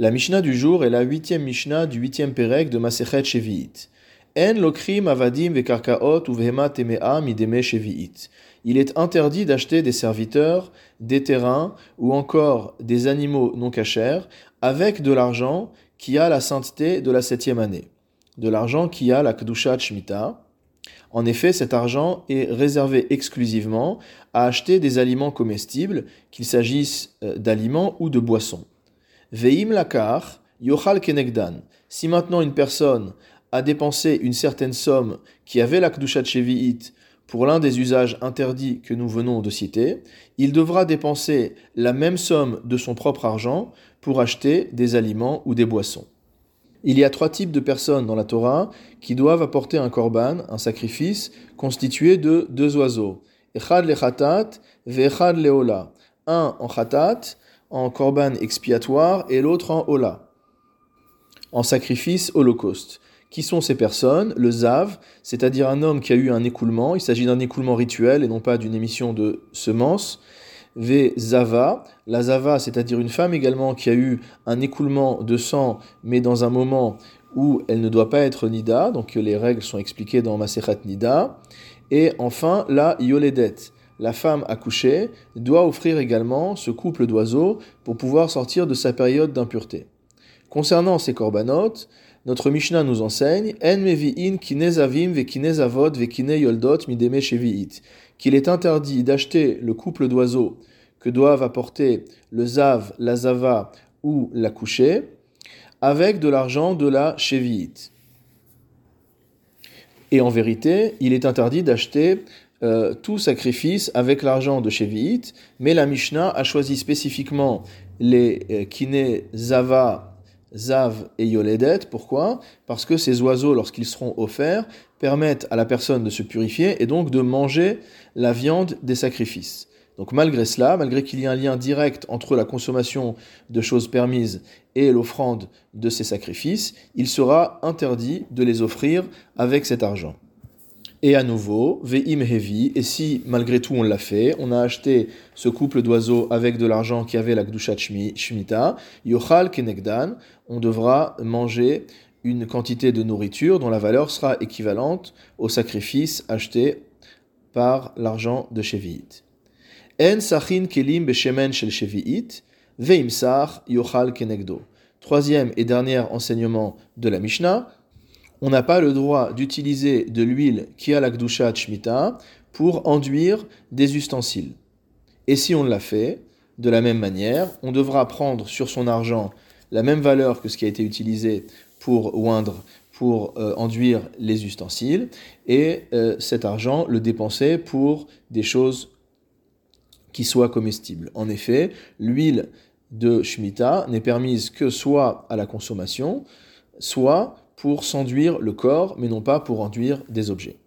La Mishnah du jour est la huitième Mishnah du huitième Pérec de Masechet Shevi'it. En lokrim avadim vekarkaot uvehema temea mideme Shevi'it. Il est interdit d'acheter des serviteurs, des terrains ou encore des animaux non cachers avec de l'argent qui a la sainteté de la septième année. De l'argent qui a la Kedushat Shemitah. En effet, cet argent est réservé exclusivement à acheter des aliments comestibles, qu'il s'agisse euh, d'aliments ou de boissons. Veim lakar, yochal kenegdan. Si maintenant une personne a dépensé une certaine somme qui avait la kdushat shevi'it pour l'un des usages interdits que nous venons de citer, il devra dépenser la même somme de son propre argent pour acheter des aliments ou des boissons. Il y a trois types de personnes dans la Torah qui doivent apporter un korban, un sacrifice, constitué de deux oiseaux. Echad le chatat, ve'echad leola. Un en chatat, en korban expiatoire et l'autre en hola, en sacrifice holocauste. Qui sont ces personnes? Le Zav, c'est-à-dire un homme qui a eu un écoulement, il s'agit d'un écoulement rituel et non pas d'une émission de semences. V Zava, la Zava, c'est-à-dire une femme également qui a eu un écoulement de sang, mais dans un moment où elle ne doit pas être Nida, donc les règles sont expliquées dans Maserhat Nida. Et enfin, la Yoledet, la femme accouchée doit offrir également ce couple d'oiseaux pour pouvoir sortir de sa période d'impureté. Concernant ces corbanotes, notre Mishnah nous enseigne qu'il est interdit d'acheter le couple d'oiseaux que doivent apporter le zav, la zava ou la couchée avec de l'argent de la cheviite. Et en vérité, il est interdit d'acheter euh, tout sacrifice avec l'argent de Shevi'it, mais la Mishnah a choisi spécifiquement les euh, kiné, zava, zav et yoledet. Pourquoi? Parce que ces oiseaux, lorsqu'ils seront offerts, permettent à la personne de se purifier et donc de manger la viande des sacrifices. Donc malgré cela, malgré qu'il y ait un lien direct entre la consommation de choses permises et l'offrande de ces sacrifices, il sera interdit de les offrir avec cet argent. Et à nouveau, Ve'im Hevi, et si malgré tout on l'a fait, on a acheté ce couple d'oiseaux avec de l'argent qui avait la Gdushat Shmita, Yochal Kenegdan, on devra manger une quantité de nourriture dont la valeur sera équivalente au sacrifice acheté par l'argent de Shevi'it. En Sachin Kelim Beshemen Shel Shevi'it, Ve'imsar Yochal Kenegdo. Troisième et dernier enseignement de la Mishnah, on n'a pas le droit d'utiliser de l'huile qui a la Gdusha Shmita pour enduire des ustensiles. Et si on l'a fait, de la même manière, on devra prendre sur son argent la même valeur que ce qui a été utilisé pour oindre, pour euh, enduire les ustensiles, et euh, cet argent le dépenser pour des choses qui soient comestibles. En effet, l'huile de Shemitah n'est permise que soit à la consommation, soit pour s'enduire le corps, mais non pas pour enduire des objets.